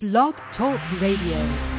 Blog Talk Radio.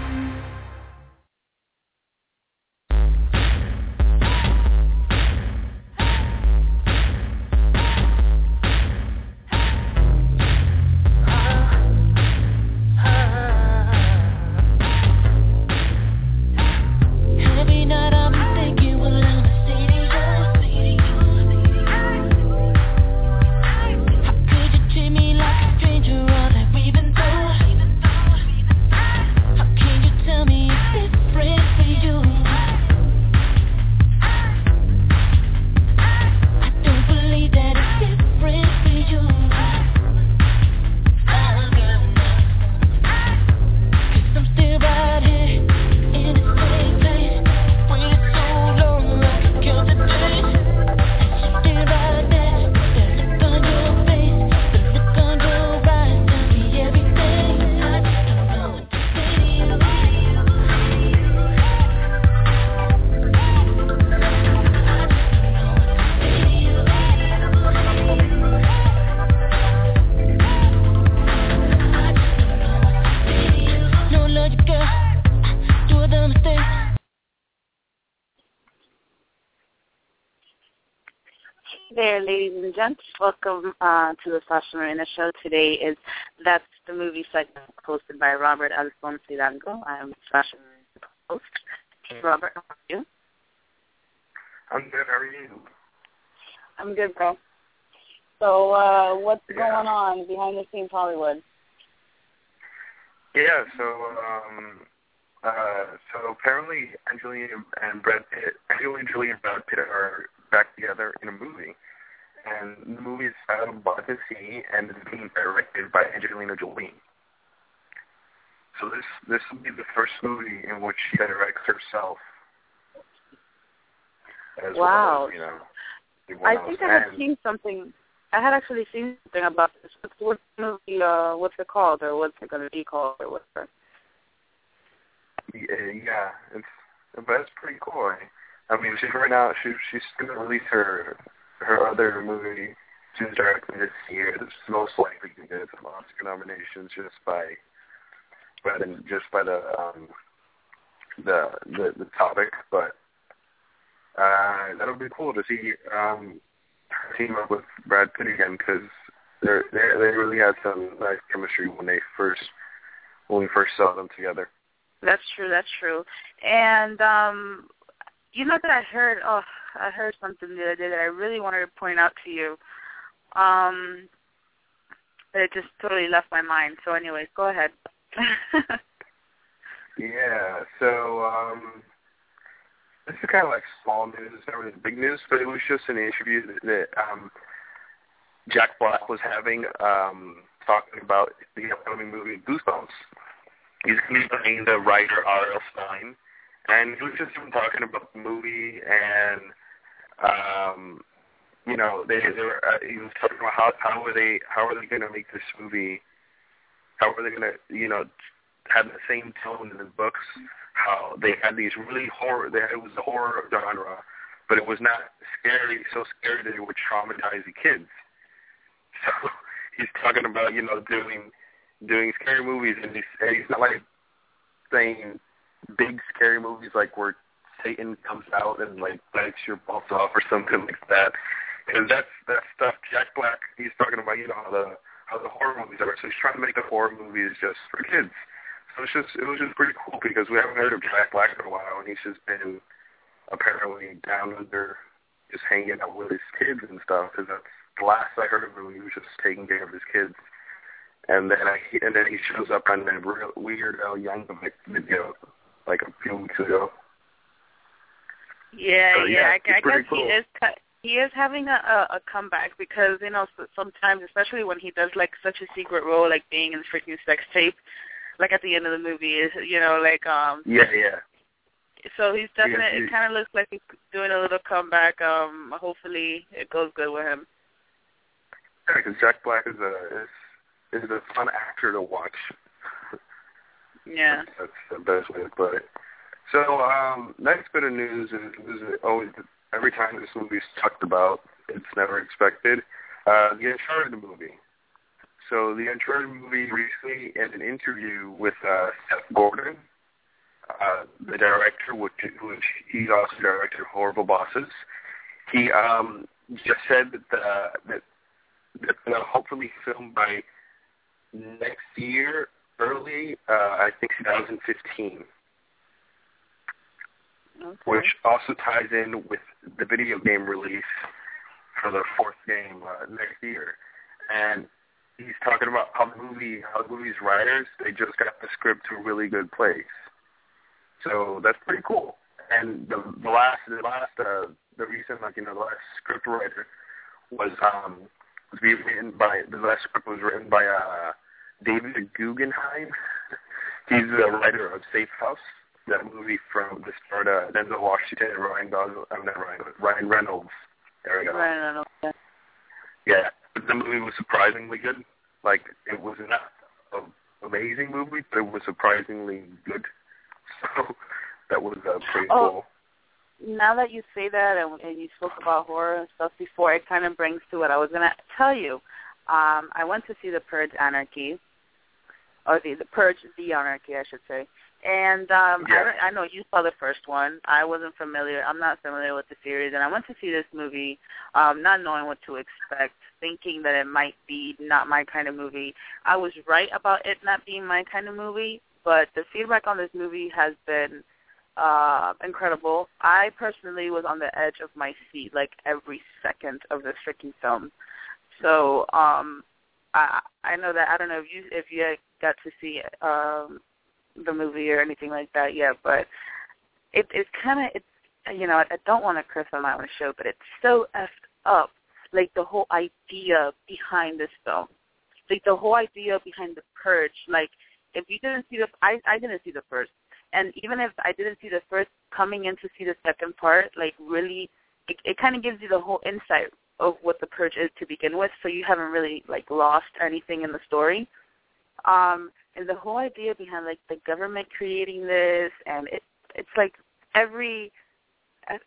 Gents. Welcome uh, to the Sasha Marina Show. Today is That's the Movie segment hosted by Robert Alfonso Hidalgo. I'm Sasha Marina's host. Hey, Robert, how are you? I'm good. How are you? I'm good, bro. So, uh, what's Yeah. going on behind the scenes Hollywood? Yeah. So, um, uh, so apparently Angelina and Brad Pitt, Angelina Jolie and Brad Pitt are back together in a movie, and the movie is titled By the Sea, and it's being directed by Angelina Jolie. So this this will be the first movie in which she directs herself. As Wow. Well as, you know, I think I had seen something. I had actually seen something about this. What's, what's the movie? Uh, what's it called, or what's it going to be called, or whatever? Yeah, yeah, it's but it's pretty cool. I, mean, she's right now. She she's gonna release her her other movie soon directly this year. This is most likely to get some Oscar nominations just by by the just by the um the the, the topic, but uh that'll be cool to see um her team up with Brad Pitt again because they they really had some nice chemistry when they first when we first saw them together. That's true. That's true. And um, you know that I heard. Oh, I heard something the other day that I really wanted to point out to you. Um, it just totally left my mind. So, anyways, go ahead. Yeah, so um this is kind of like small news. It's not really big news, but it was just an interview that, um Jack Black was having um talking about the upcoming movie Goosebumps. He's going to be playing the writer R.L. Stine, and he was just talking about the movie and um you know they they were uh, he was talking about how how are they how are they going to make this movie how are they going to you know had the same tone in the books. How they had these really horror. They it was a horror genre, but it was not scary. So scary that it would traumatize the kids. So he's talking about you know doing doing scary movies, and he's, and he's not like saying big scary movies like where Satan comes out and like bites your balls off or something like that. Because that's that stuff. Jack Black, he's talking about you know how the how the horror movies are. So he's trying to make the horror movies just for kids. So it's just it was just pretty cool because we haven't heard of Jack Black in a while, and he's just been apparently down under, just hanging out with his kids and stuff. Because that's the last I heard of him. He was just taking care of his kids. And then I and then he shows up on a real weird Al Yankovic video like a few weeks ago. Yeah, So, yeah. yeah, I, I guess cool. he is. cu- He is having a, a, a comeback because you know s- sometimes, especially when he does like such a secret role, like being in freaking sex tape, like at the end of the movie, is you know like um Yeah, yeah. So he's definitely. he- It kind of looks like he's doing a little comeback. Um, hopefully it goes good with him. Yeah, because Jack Black is a is is a fun actor to watch. Yeah. That's the best way to put it. So, um, next bit of news is, is always every time this movie is talked about, it's never expected. Uh, the Uncharted movie. so the Uncharted movie recently, in an interview with uh, Seth Gordon, uh, the director, which, which he's also director of Horrible Bosses, he um, just said that the, that that's going to hopefully film by next year, early, uh, I think 2015. Okay. which also ties in with the video game release for the fourth game uh, next year. And he's talking about how the movie, how the movie's writers, they just got the script to a really good place. So that's pretty cool. And the, the last, the last, uh, the recent, like you know, the last script writer was um was being written by the last script was written by uh David Guggenheim. He's the writer of Safe House that movie from the start, uh, Denzel Washington and Ryan Gosling, I'm not Ryan, Ryan Reynolds. There we go. No, no, yeah. Yeah, but the movie was surprisingly good. Like, it was not an amazing movie, but it was surprisingly good. So that was uh, pretty Oh. cool. Now that you say that and, and you spoke about horror and stuff before, it kind of brings to what I was going to tell you. Um, I went to see The Purge Anarchy, or the, the Purge The Anarchy, I should say. And um, I, Yeah. don't- I know you saw the first one. I wasn't familiar. I'm not familiar with the series, and I went to see this movie, um, not knowing what to expect, thinking that it might be not my kind of movie. I was right about it not being my kind of movie, but the feedback on this movie has been uh, incredible. I personally was on the edge of my seat like every second of this freaking film. So um, I I know that I don't know if you if you got to see um, the movie or anything like that yet, but it it's kind of it's you know I, I don't want to curse on my own show, but it's so effed up. Like the whole idea behind this film, like the whole idea behind the purge. Like if you didn't see the I I didn't see the first, and even if I didn't see the first, coming in to see the second part, like really, it, it kind of gives you the whole insight of what the purge is to begin with, so you haven't really like lost anything in the story. Um, and the whole idea behind like the government creating this, and it it's like every I,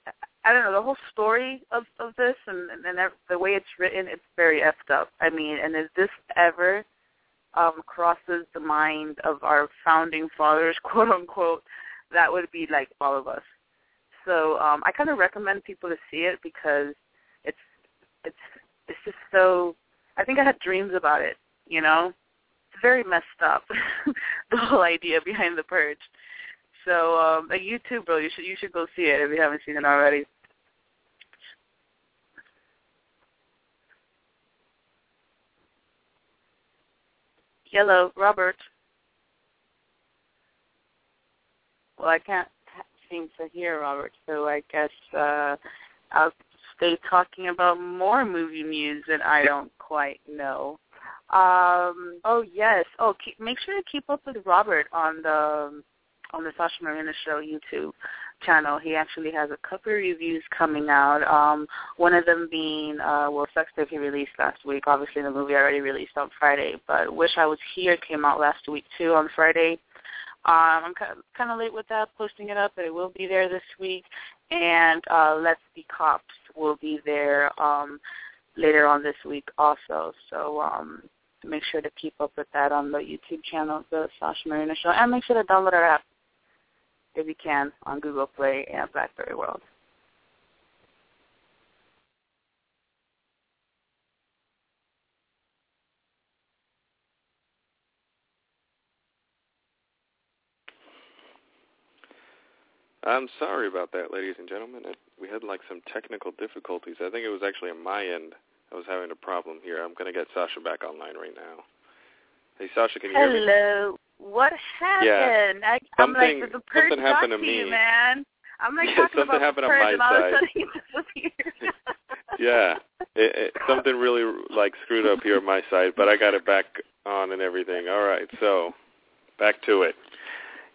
I don't know the whole story of of this, and and, and the way it's written, it's very effed up. I mean, and if this ever um crosses the mind of our founding fathers, quote unquote, that would be like all of us. So um I kind of recommend people to see it because it's it's it's just so. I think I had dreams about it. You know, very messed up. the whole idea behind the purge. So um like you too, bro. You should you should go see it if you haven't seen it already. Hello, Robert. Well, I can't seem to hear Robert, so I guess uh, I'll stay talking about more movie news that I don't quite know. Um, oh yes. Oh, keep, make sure to keep up with Robert on the on the Sasha Marina Show YouTube channel. He actually has a couple of reviews coming out. Um, one of them being uh, well, Sex Tape he released last week. Obviously, the movie already released on Friday, but Wish I Was Here came out last week too on Friday. Um, I'm kind of late with that, posting it up, but it will be there this week. And uh, Let's Be Cops will be there um, later on this week also. So um, make sure to keep up with that on the YouTube channel, the Sasha Marina Show, and make sure to download our app if you can on Google Play and BlackBerry World. I'm sorry about that, ladies and gentlemen. We had like some technical difficulties. I think it was actually on my end. I was having a problem here. I'm going to get Sasha back online right now. Hey, Sasha, can you hear me? Hello. What happened? I, I'm Something- like, the purge something happened to to you, me. man. I'm like Yeah, something about happened the on my and all of a side. sudden he disappeared. yeah, it, it, something really like screwed up here on my side, but I got it back on and everything. All right, so back to it.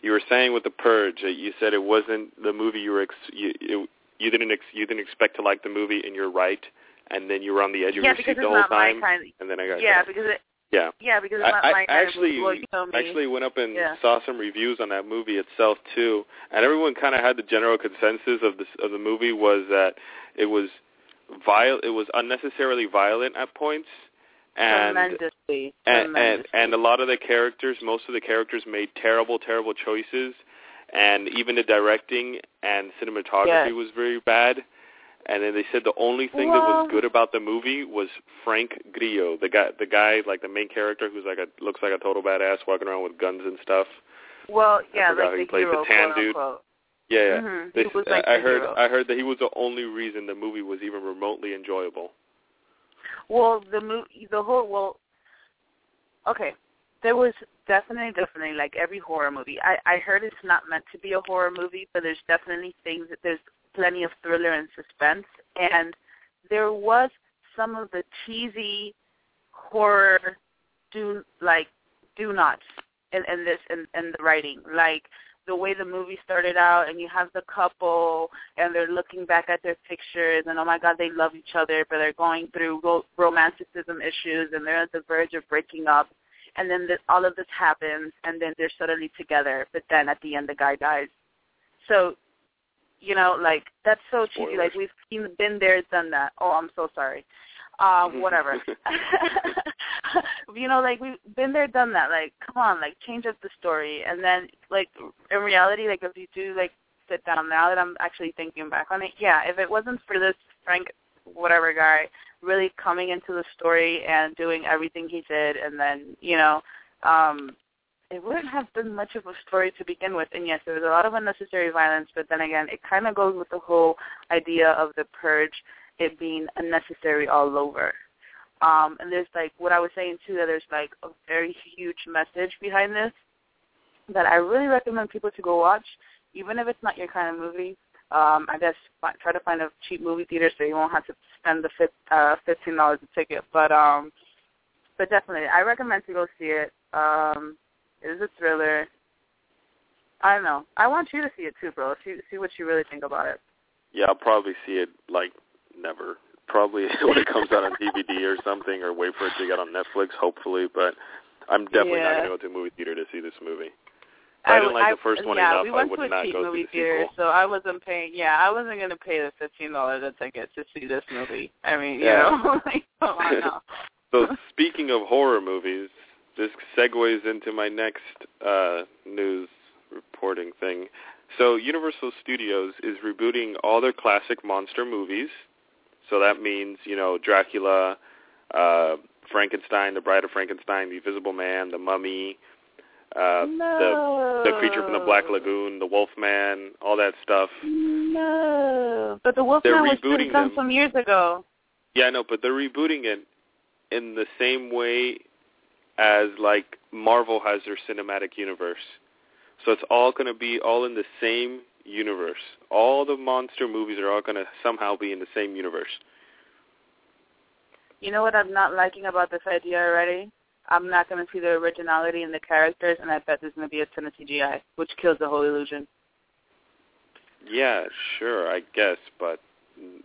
You were saying with the Purge, uh, you said it wasn't the movie you were ex- you it, you didn't ex- you didn't expect to like the movie, and you're right. And then you were on the edge of yeah, your seat the whole my time, and then I got Yeah, because it. yeah. Yeah, because it's not I, my I actually of well, you know me. actually went up and Yeah. saw some reviews on that movie itself too, and everyone kind of had the general consensus of this of the movie was that it was viol it was unnecessarily violent at points, and tremendously, and, and and a lot of the characters, most of the characters made terrible, terrible choices, and even the directing and cinematography Yes. was very bad. And then they said the only thing that was good about the movie was Frank Grillo, the guy, the guy like the main character who's like a looks like a total badass walking around with guns and stuff. well, yeah, like the plays the hero, tan quote dude. unquote. Yeah, yeah. Mhm. They, He like I the heard hero. I heard that he was the only reason the movie was even remotely enjoyable. Well, the movie, the whole well, okay, there was definitely, definitely like every horror movie. I I heard it's not meant to be a horror movie, but there's definitely things that there's plenty of thriller and suspense, and there was some of the cheesy horror do like do nots in, in this in, in the writing, like the way the movie started out and you have the couple and they're looking back at their pictures and oh my god they love each other but they're going through ro- romanticism issues and they're at the verge of breaking up. And then this, all of this happens and then they're suddenly together but then at the end the guy dies. So you know like that's so cheesy. Spoilers. like we've seen been there done that. Oh i'm so sorry. Uh whatever. You know like we've been there done that. Like come on like change up the story. And then like in reality like if you do like sit down now that i'm actually thinking back on it yeah if it wasn't for this frank whatever guy really coming into the story and doing everything he did and then you know um it wouldn't have been much of a story to begin with and yes there was a lot of unnecessary violence but then again it kind of goes with the whole idea of the purge it being unnecessary all over um, and there's like what I was saying too that there's like a very huge message behind this that I really recommend people to go watch, even if it's not your kind of movie. Um, I guess try to find a cheap movie theater so you won't have to spend the uh, fifteen dollars a ticket. But um, but definitely, I recommend to go see it. Um, it is a thriller. I don't know. I want you to see it too, bro. See see what you really think about it. Yeah, I'll probably see it like never. Probably when it comes out on DVD or something, or wait for it to get on Netflix, hopefully. But I'm definitely not going to go to a movie theater to see this movie. If I, didn't like the first one yeah, enough, we I went would to a not cheap go movie see the theater, so I wasn't paying. Yeah, I wasn't gonna pay the fifteen dollars a ticket to see this movie. I mean, Yeah. you know, like, come on now. So speaking of horror movies, this segues into my next uh, news reporting thing. So Universal Studios is rebooting all their classic monster movies. So that means, you know, Dracula, uh, Frankenstein, The Bride of Frankenstein, The Invisible Man, The Mummy, uh, no. the the creature from the Black Lagoon, The Wolfman, all that stuff. No, but the Wolfman They're was done them. some years ago. Yeah, I know, but they're rebooting it in the same way as like Marvel has their cinematic universe. So it's all going to be all in the same universe. All the monster movies are all going to somehow be in the same universe. You know what I'm not liking about this idea already? I'm not going to see the originality in the characters, and I bet there's going to be a ton of CGI, which kills the whole illusion. Yeah, sure, I guess, but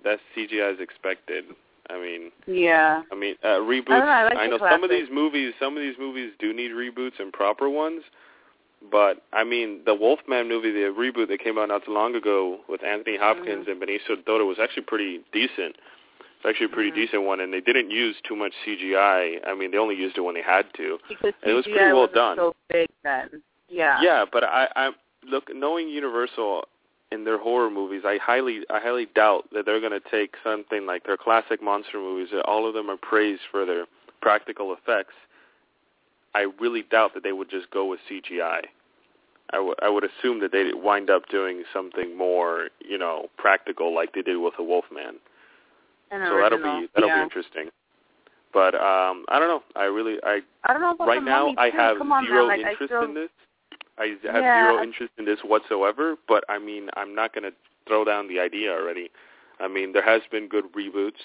that CGI is expected. I mean, Yeah. I mean, uh, reboots. I know, I like the know some of these movies. Some of these movies do need reboots and proper ones. But I mean, the Wolfman movie, the reboot that came out not too long ago with Anthony Hopkins Mhm. and Benicio del Toro, was actually pretty decent. It's actually a pretty Mhm. decent one, and they didn't use too much CGI. I mean, they only used it when they had to. Because And it was CGI pretty well done. so big then. Yeah. Yeah, but I, I look knowing Universal in their horror movies, I highly, I highly doubt that they're going to take something like their classic monster movies. That all of them are praised for their practical effects. I really doubt that they would just go with CGI. I would, I would assume that they'd wind up doing something more, you know, practical, like they did with the Wolfman. An So that'll be that'll yeah. be interesting. But um I don't know. I really I I don't know about right the now mummy, I have Come on, zero man. Like, I interest in this. I have Yeah. zero interest in this whatsoever, but I mean, I'm not going to throw down the idea already. I mean, there has been good reboots.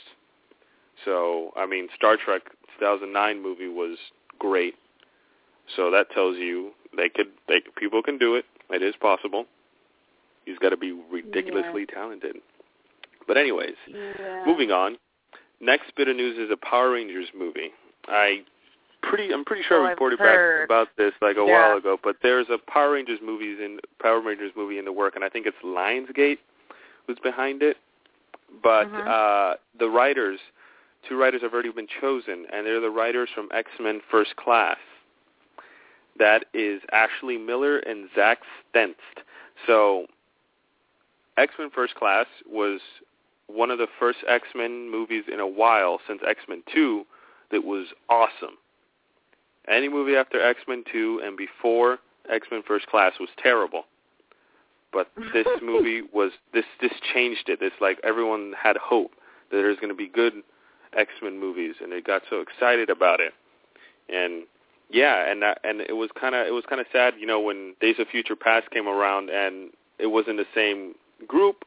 So, I mean, Star Trek 2009 movie was great. So that tells you they could they people can do it. It is possible. He's got to be ridiculously talented. But anyways, Yeah. Moving on. Next bit of news is a Power Rangers movie. I pretty I'm pretty sure Oh, I reported back about this like a Yeah. while ago, but there's a Power Rangers movies in Power Rangers movie in the work and I think it's Lionsgate who's behind it. But Mhm. uh the writers two writers have already been chosen, and they're the writers from X-Men First Class. That is Ashley Miller and Zack Stentz. So X-Men First Class was one of the first X-Men movies in a while since X-Men 2 that was awesome. Any movie after X-Men 2 and before X-Men First Class was terrible. But this movie was this this changed it. It's like everyone had hope that there's going to be good X-Men movies and they got so excited about it. And yeah, and that, and it was kind of it was kind of sad, you know, when Days of Future Past came around and it wasn't the same group,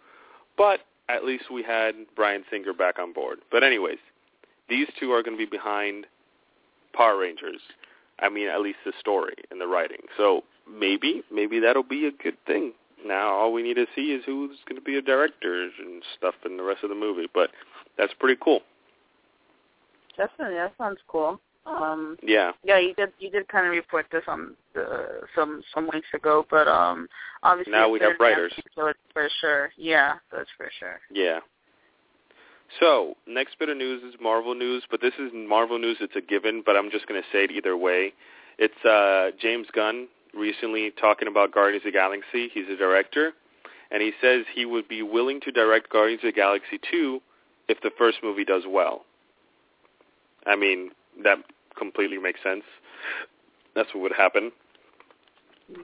but at least we had Bryan Singer back on board. But anyways, these two are going to be behind Power Rangers. I mean, at least the story and the writing. So maybe, maybe that'll be a good thing. Now all we need to see is who's going to be a director and stuff in the rest of the movie. But that's pretty cool. Definitely, that sounds cool. Um, Yeah. yeah, you did you did kind of report this on the, some some weeks ago, but um, obviously Now we have writers. so it's for sure. Yeah, that's for sure. Yeah. So, next bit of news is Marvel news, but this is Marvel news. It's a given, but I'm just going to say it either way. It's uh, James Gunn recently talking about Guardians of the Galaxy. He's a director, and he says he would be willing to direct Guardians of the Galaxy 2 if the first movie does well. I mean, that completely makes sense. That's what would happen.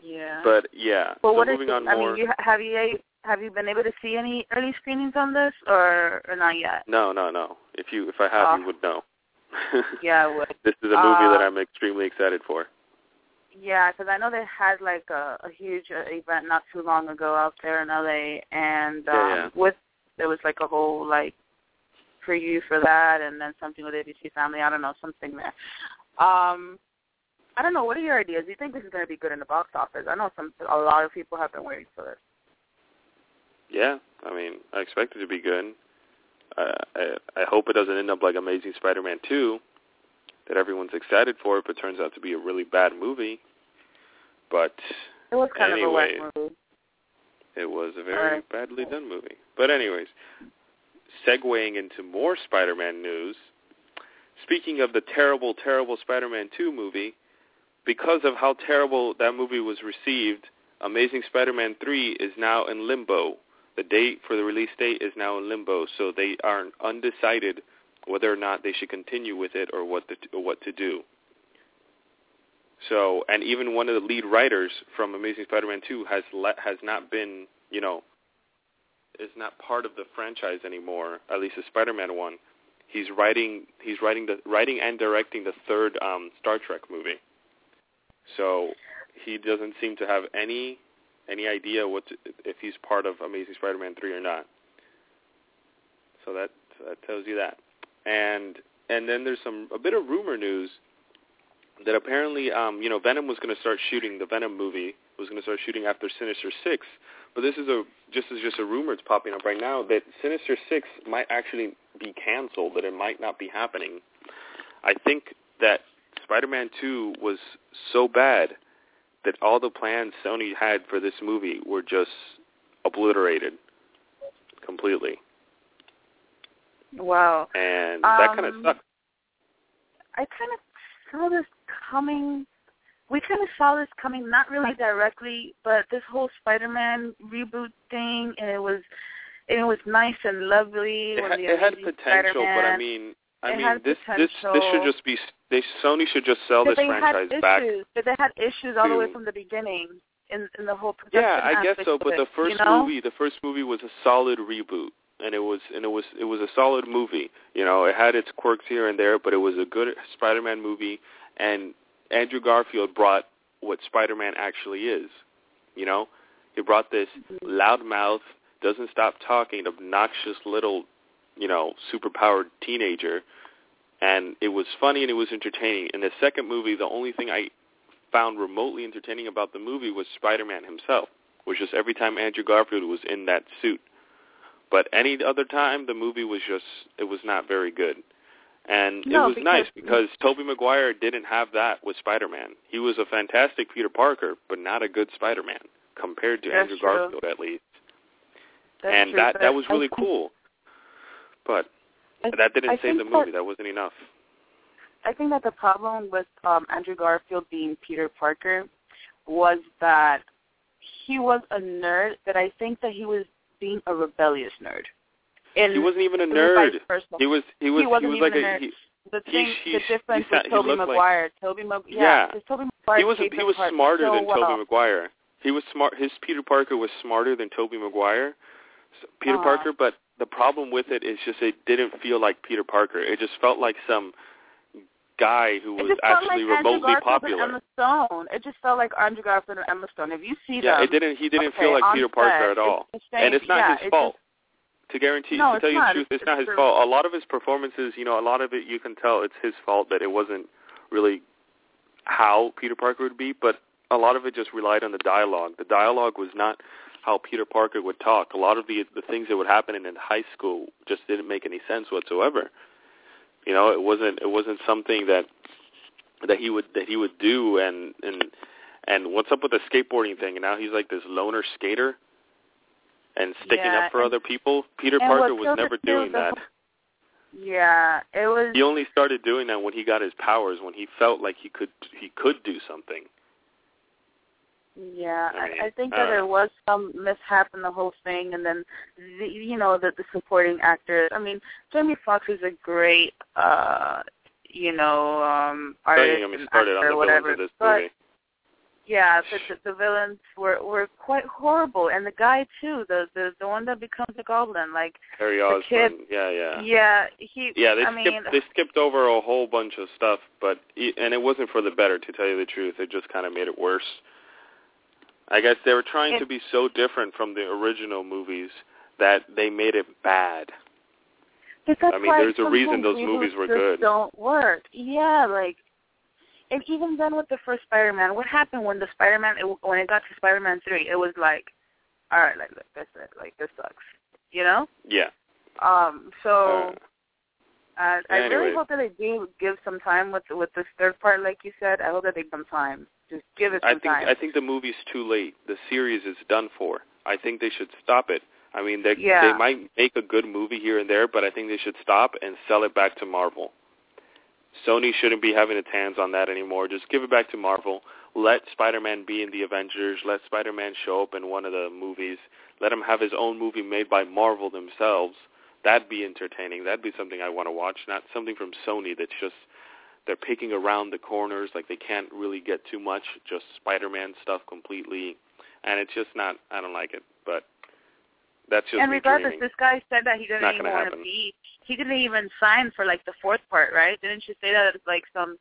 Yeah. But yeah, well, so what is moving the- on I more. mean, you, have you have you been able to see any early screenings on this, or, or not yet? No, no, no. If you if I have, Oh. you would know. Yeah, I would. This is a movie that Uh, I'm extremely excited for. Yeah, because I know they had like a, a huge uh, event not too long ago out there in LA, and um, Yeah, yeah. with there was like a whole like preview for that, and then something with ABC Family. I don't know something there. Um, I don't know. What are your ideas? Do you think this is going to be good in the box office? I know some a lot of people have been waiting for this. Yeah, I mean, I expect it to be good. Uh, I I hope it doesn't end up like Amazing Spider-Man 2, that everyone's excited for if it, but turns out to be a really bad movie. But It was kind Anyway. of a movie. it was a very Alright. badly done movie. But anyways, segueing into more Spider-Man news. Speaking of the terrible, terrible Spider-Man 2 movie, because of how terrible that movie was received, Amazing Spider-Man 3 is now in limbo. The date for the release date is now in limbo, so they are undecided whether or not they should continue with it or what what to do. So, and even one of the lead writers from Amazing Spider-Man 2 has has not been, you know, is not part of the franchise anymore. At least the Spider-Man one. He's writing he's writing the writing and directing the third um, Star Trek movie. So he doesn't seem to have any any idea what if he's part of Amazing Spider-Man 3 or not. So that that tells you that. And and then there's some a bit of rumor news that apparently um you know Venom was going to start shooting the Venom movie was going to start shooting after Sinister 6. But this is a just is just a rumor it's popping up right now that Sinister 6 might actually be canceled that it might not be happening. I think that Spider-Man 2 was so bad that all the plans Sony had for this movie were just obliterated completely. Wow. And that kind of Um, sucks. I kind of saw this coming. We kind of saw this coming, not really directly, but this whole Spider-Man reboot thing, and it was, it was nice and lovely. It, when ha- the it had potential, but I mean, I It mean, this this this should just be they Sony should just sell this they franchise had back. issues, but they had issues all the way from the beginning in in the whole production. Yeah, I guess so. But it, the first you know? movie, the first movie was a solid reboot, and it was and it was it was a solid movie. You know, it had its quirks here and there, but it was a good Spider-Man movie. And Andrew Garfield brought what Spider-Man actually is. You know, he brought this Mm-hmm. loudmouth, doesn't stop talking, obnoxious little, you know, superpowered teenager. And it was funny and it was entertaining. In the second movie, the only thing I found remotely entertaining about the movie was Spider-Man himself, was just every time Andrew Garfield was in that suit. But any other time, the movie was just, it was not very good. And No, it was because- nice because Tobey Maguire didn't have that with Spider-Man. He was a fantastic Peter Parker, but not a good Spider-Man compared to Andrew true. Garfield at least. That's and true, that that was really cool. But I, that didn't I save the movie. That wasn't enough. I think that the problem with um, Andrew Garfield being Peter Parker was that he was a nerd, but I think that he was being a rebellious nerd. And He wasn't even a nerd. He was he was He wasn't was even like a nerd. he, the thing, he- the difference with he Tobey looked like- Maguire. Tobey Maguire, Yeah. yeah, Tobey Maguire he was he was smarter so than well. Tobey Maguire. He was smart. His Peter Parker was smarter than Tobey Maguire. Peter Uh-huh. Parker, but the problem with it is just it didn't feel like Peter Parker. It just felt like some guy who was actually like remotely popular. and Emma Stone. It just felt like Andrew Garfield and Emma Stone. If you see that. yeah, them, it didn't. He didn't okay, feel like Peter Parker at all. It's and it's not yeah, his fault. Just, to guarantee, No, to tell you not. the truth, it's, It's not his true. fault. A lot of his performances, you know, a lot of it you can tell it's his fault that it wasn't really how Peter Parker would be, but a lot of it just relied on the dialogue. The dialogue was not how Peter Parker would talk. A lot of the the things that would happen in in high school just didn't make any sense whatsoever. You know, it wasn't it wasn't something that that he would that he would do and and and what's up with the skateboarding thing? And now he's like this loner skater and sticking Yeah, up for and- other people. Peter Parker was never doing that. yeah, it was. He only started doing that when he got his powers, when he felt like he could he could do something. Yeah, I I, think that there was some mishap in the whole thing, and then the, you know that the supporting actors. I mean, Jamie Foxx is a great, uh you know, um artist and actor, the whatever. of this but movie. yeah, the, the the villains were were quite horrible, and the guy too, the the the one that becomes a goblin, like Harry the kid- Osborn. Yeah, yeah. yeah, he. Yeah, they I skipped mean, they skipped over a whole bunch of stuff, but e- and it wasn't for the better. To tell you the truth, it just kind of made it worse. I guess they were trying to be so different from the original movies that they made it bad. That's I mean, why there's a reason those movies were just good. Don't work. Yeah, like, and even then with the first Spider-Man, what happened when the Spider-Man it, when it got to Spider-Man three? It was like, all right, like look, that's it. Like this sucks. You know. Yeah. Um. So. Uh, Uh, I Anyway. really hope that they do give some time with with this third part, like you said. I hope that they give some time. Just give it some I think time. I think the movie's too late. The series is done for. I think they should stop it. I mean, they Yeah. they might make a good movie here and there, but I think they should stop and sell it back to Marvel. Sony shouldn't be having its hands on that anymore. Just give it back to Marvel. Let Spider-Man be in the Avengers. Let Spider-Man show up in one of the movies. Let him have his own movie made by Marvel themselves. That'd be entertaining. That'd be something I want to watch, not something from Sony that's just they're picking around the corners like they can't really get too much just Spider-Man stuff completely and it's just not I don't like it but that's just and regardless, dreaming. this guy said that he didn't even want to be. He didn't even sign for like the fourth part, right? Didn't you say that like some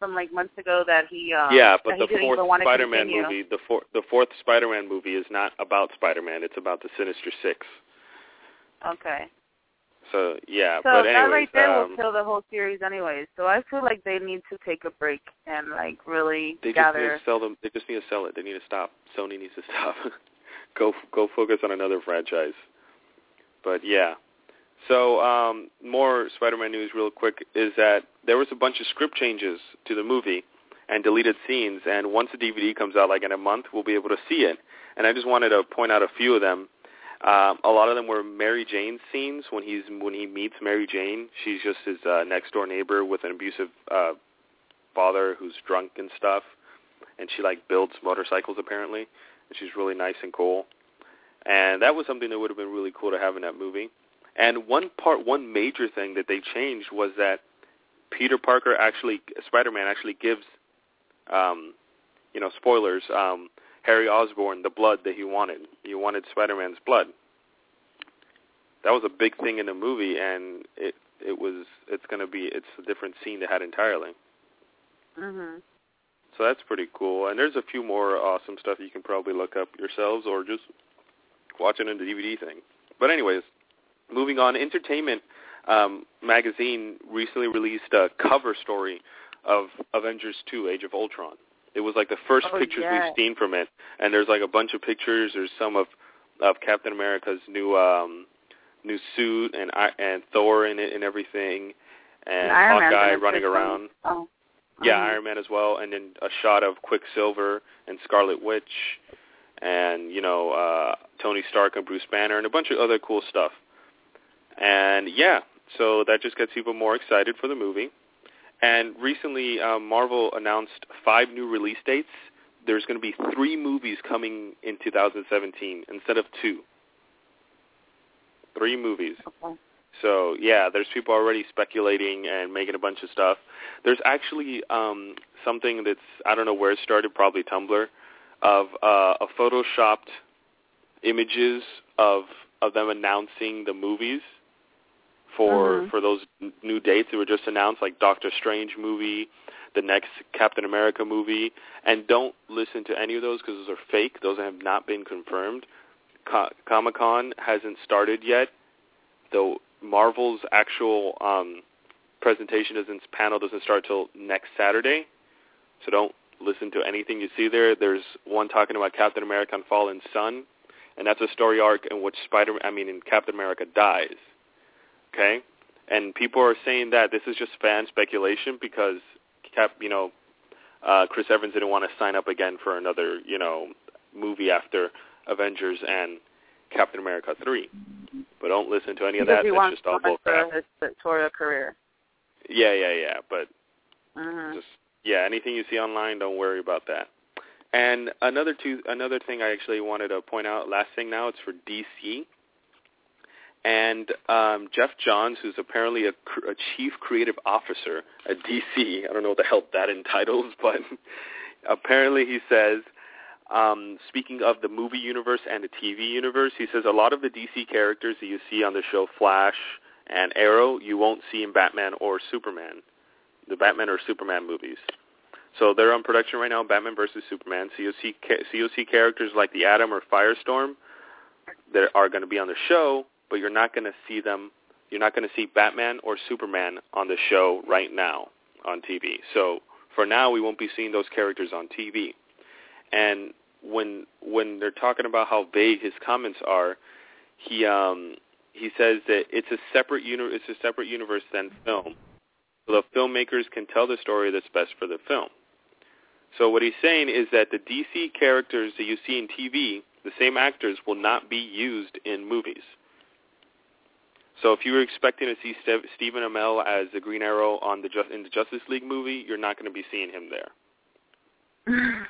some like months ago that he uh yeah, but the fourth even want to Spider-Man movie, the four, the fourth Spider-Man movie is not about Spider-Man. It's about the Sinister Six. Okay. So yeah, So but that anyways, right there um, will kill the whole series anyways. So I feel like they need to take a break and like really they just need to sell them. They just need to sell it. They need to stop. Sony needs to stop. go go focus on another franchise. But yeah. So um, more Spider-Man news, real quick, is that there was a bunch of script changes to the movie and deleted scenes. And once the DVD comes out, like in a month, we'll be able to see it. And I just wanted to point out a few of them. Um, a lot of them were Mary Jane scenes when he's when he meets Mary Jane. She's just his uh, next door neighbor with an abusive uh, father who's drunk and stuff, and she like builds motorcycles apparently, and she's really nice and cool. And that was something that would have been really cool to have in that movie. And one part, one major thing that they changed was that Peter Parker actually, Spider-Man actually gives, um, you know, spoilers. Um, Harry Osborn the blood that he wanted. He wanted Spider-Man's blood. That was a big thing in the movie, and it it was it's going to be it's a different scene they had entirely. Mhm. So that's pretty cool. And there's a few more awesome stuff you can probably look up yourselves or just watch it in the DVD thing. But anyways, moving on, Entertainment um, magazine recently released a cover story of Avengers 2: Age of Ultron. It was like the first Oh, pictures yeah. we've seen from it, and there's like a bunch of pictures. There's some of of Captain America's new um, new suit and I- and Thor in it and everything, and Man's Hawkeye in running around. Oh. Yeah, Mhm. Iron Man as well, and then a shot of Quicksilver and Scarlet Witch, and you know uh, Tony Stark and Bruce Banner, and a bunch of other cool stuff. And yeah, So that just gets people more excited for the movie. And recently, um, Marvel announced five new release dates. There's going to be three movies coming in 2017 instead of two. Three movies. Okay. So yeah, there's people already speculating and making a bunch of stuff. There's actually um, something that's I don't know where it started, probably Tumblr, of uh, a photoshopped images of of them announcing the movies for Mhm. for those n- new dates that were just announced, like Doctor Strange movie, the next Captain America movie, and don't listen to any of those because those are fake. Those have not been confirmed. Co- Comic Con hasn't started yet, though Marvel's actual um, presentation doesn't panel doesn't start till next Saturday. So don't listen to anything you see there. There's one talking about Captain America and Fallen Son, and that's a story arc in which Spider I mean in Captain America dies. Okay? And people are saying that this is just fan speculation because Cap, you know, uh Chris Evans didn't want to sign up again for another, you know, movie after Avengers and Captain America 3. But don't listen to any of because that. he That's wants just all to bull crap. his career. Yeah, yeah, yeah. But Mhm. just yeah, anything you see online, don't worry about that. And another two, another thing I actually wanted to point out. Last thing now, it's for DC. And um, Geoff Johns, who's apparently a, a chief creative officer at DC, I don't know what the hell that entitles, but apparently he says, um, speaking of the movie universe and the TV universe, he says a lot of the DC characters that you see on the show Flash and Arrow, you won't see in Batman or Superman the Batman or Superman movies. So they're on production right now, Batman versus Superman. So you'll see so you'll see characters like the Atom or Firestorm that are going to be on the show, but you're not going to see them. You're not going to see Batman or Superman on the show right now on TV. So for now, we won't be seeing those characters on TV. And when when they're talking about how vague his comments are, he um he says that it's a separate uni- it's a separate universe than film so the filmmakers can tell the story that's best for the film. So what he's saying is that the DC characters that you see in TV, the same actors will not be used in movies. So if you were expecting to see Ste- Stephen Amell as the Green Arrow on the in the Justice League movie, you're not going to be seeing him there.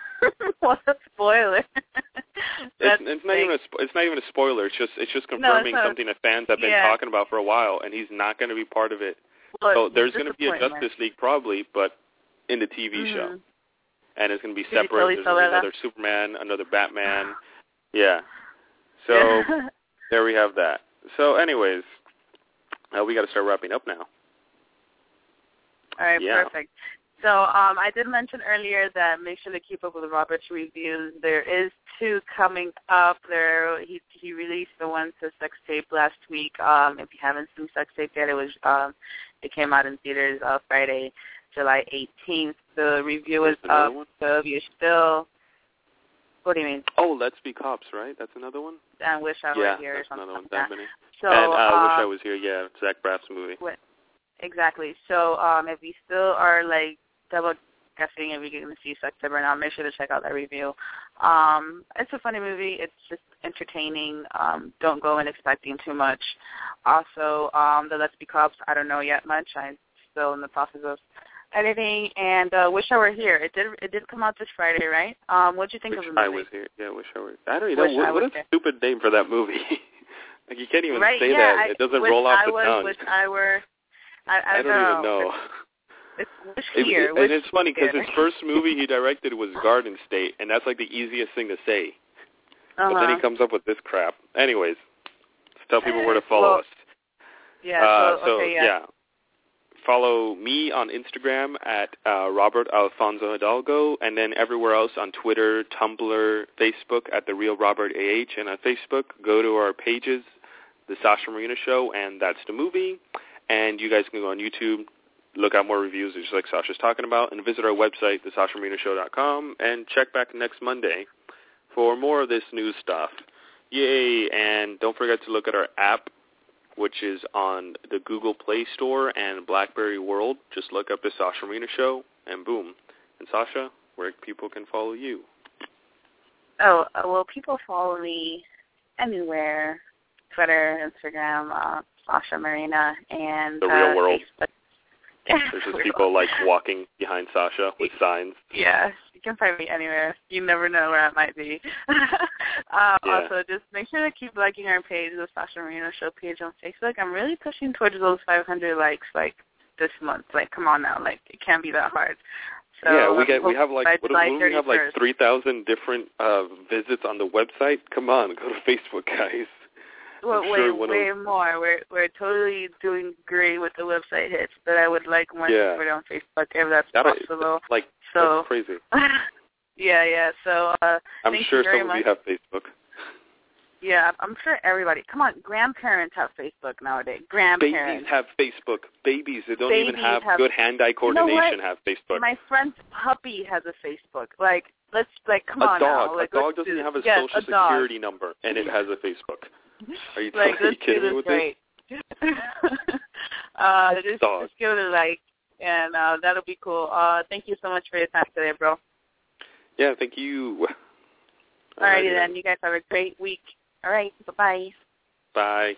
what a spoiler. It's, it's not even a spo- it's not even a spoiler. It's just it's just No, it's confirming something that fans have been Yeah. talking about for a while, and he's not going to be part of it. Well, So there's going to be a. Justice League probably, but in the TV show. Mhm. and it's going to be Did separate. totally There's gonna be that? another Superman, another Batman. Yeah. So there we have that. So, anyways, uh, we got to start wrapping up now. All right, Yeah. perfect. So um, I did mention earlier that make sure to keep up with Robert's reviews. There is two coming up. There he he released the one to sex tape last week. Um, if you haven't seen sex tape yet, it was um, it came out in theaters uh, Friday, July 18th. The review is up. So if you're still, what do you mean? Oh, Let's Be Cops, right? That's another one. I wish I yeah, were here or that's something another one. like that. Many. So and uh, I wish um, I was here. Yeah, Zach Braff's movie. Exactly. So um, if you still are like double guessing if you're going to see September not, make sure to check out that review. Um, it's a funny movie. It's just entertaining. Um, don't go in expecting too much. Also, um, the Let's Be Cops, I don't know yet much. I'm still in the process of editing. And uh, Wish I Were Here. It did it did come out this Friday, right? Um, what do you think Wish of the I was here. Yeah, Wish I were. I don't even Wish know. What, what a stupid name for that movie. like you can't even right? say yeah, that. It doesn't roll off I the was, tongue. Wish I were. I, I, I don't know. even know. It's, it's Wish Here. it- Wish and it's funny because his first movie he directed was Garden State, and that's like the easiest thing to say. uh-huh. But then he comes up with this crap. Anyways, tell people where to follow Well, us. Yeah. uh, so, okay. Yeah. Follow me on Instagram at uh, Robert Alfonso Hidalgo, and then everywhere else on Twitter, Tumblr, Facebook at the Real Robert AH, and on Facebook, go to our pages, the Sasha Marina Show, and that's the movie. And you guys can go on YouTube, look out more reviews, just like Sasha's talking about, and visit our website, thesashamarinashow.com, and check back next Monday for more of this new stuff. Yay! And don't forget to look at our app which is on the Google Play Store and BlackBerry World. Just look up the Sasha Marina Show, and boom. And Sasha, where people can follow you? Oh, uh, well, people follow me anywhere. Twitter, Instagram, uh, Sasha Marina and The real uh, world. Facebook. There's just people like walking behind Sasha with signs. Yeah, you can find me anywhere. You never know where I might be. um, Yeah. Also, just make sure to keep liking our page, the Sasha Marina Show page on Facebook. I'm really pushing towards those 500 likes, like this month. Like, come on now, like it can't be that hard. So yeah, we get we have like what, what we have like three thousand different uh visits on the website. Come on, go to Facebook, guys. Well, I'm way, sure one of- way more. We're we're totally doing great with the website hits, but I would like more Yeah. support on Facebook if that's That possible. like So that's crazy. yeah, yeah. So uh I'm sure some of you have Facebook. yeah, I'm sure everybody. Come on, grandparents have Facebook nowadays. Babies Grandparents. have Facebook. Babies that don't even have, have- good hand-eye You know coordination have Facebook. My friend's puppy has a Facebook. Like, let's like come a on dog. now. Like, a dog doesn't do have a yes, social a security number, and it has a Facebook. Are you, like, are you kidding me with this this? great. uh, just, Dog. just give it a like, and uh, that'll be cool. Uh, thank you so much for your time today, bro. Yeah, thank you. Alrighty then. You guys have a great week. All right. Bye bye. Bye.